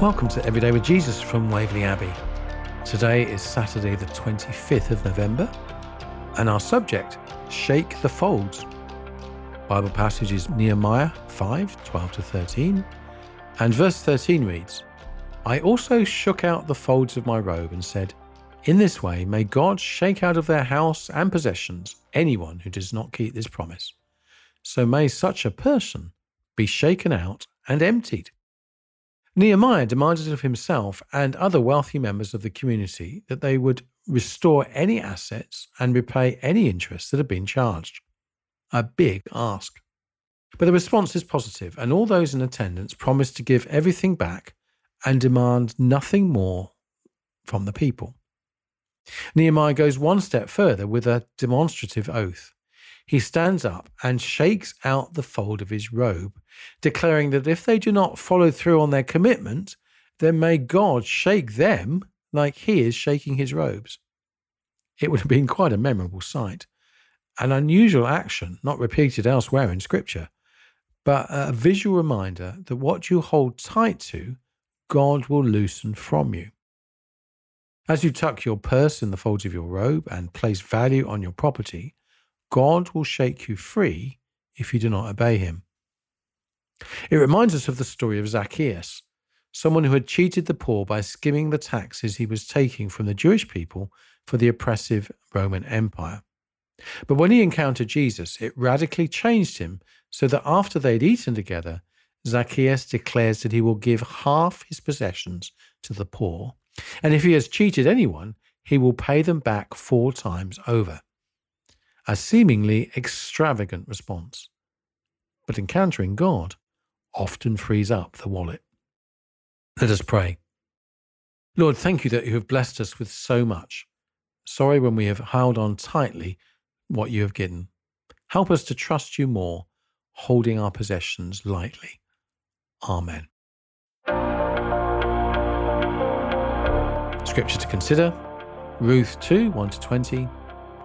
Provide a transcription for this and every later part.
Welcome to Everyday with Jesus from Waverley Abbey. Today is Saturday, the 25th of November, and our subject, Shake the Folds. Bible passage is Nehemiah 5 12 to 13, and verse 13 reads, I also shook out the folds of my robe and said, In this way may God shake out of their house and possessions anyone who does not keep this promise. So may such a person be shaken out and emptied. Nehemiah demanded of himself and other wealthy members of the community that they would restore any assets and repay any interest that had been charged. A big ask. But the response is positive, and all those in attendance promised to give everything back and demand nothing more from the people. Nehemiah goes one step further with a demonstrative oath he stands up and shakes out the fold of his robe, declaring that if they do not follow through on their commitment, then may God shake them like he is shaking his robes. It would have been quite a memorable sight, an unusual action not repeated elsewhere in Scripture, but a visual reminder that what you hold tight to, God will loosen from you. As you tuck your purse in the folds of your robe and place value on your property, God will shake you free if you do not obey him. It reminds us of the story of Zacchaeus, someone who had cheated the poor by skimming the taxes he was taking from the Jewish people for the oppressive Roman Empire. But when he encountered Jesus, it radically changed him so that after they'd eaten together, Zacchaeus declares that he will give half his possessions to the poor, and if he has cheated anyone, he will pay them back four times over a seemingly extravagant response. But encountering God often frees up the wallet. Let us pray. Lord, thank you that you have blessed us with so much. Sorry when we have held on tightly what you have given. Help us to trust you more, holding our possessions lightly. Amen. Scripture to consider Ruth 2 1 to 20.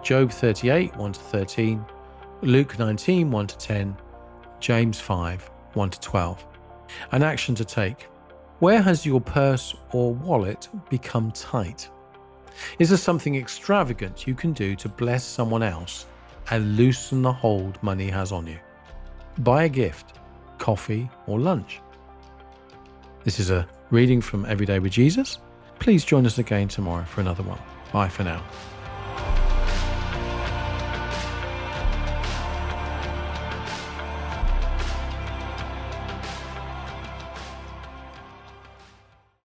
Job 38, 1 to 13, Luke 19, 1 to 10, James 5, 1 to 12. An action to take. Where has your purse or wallet become tight? Is there something extravagant you can do to bless someone else and loosen the hold money has on you? Buy a gift, coffee, or lunch. This is a reading from Everyday with Jesus. Please join us again tomorrow for another one. Bye for now.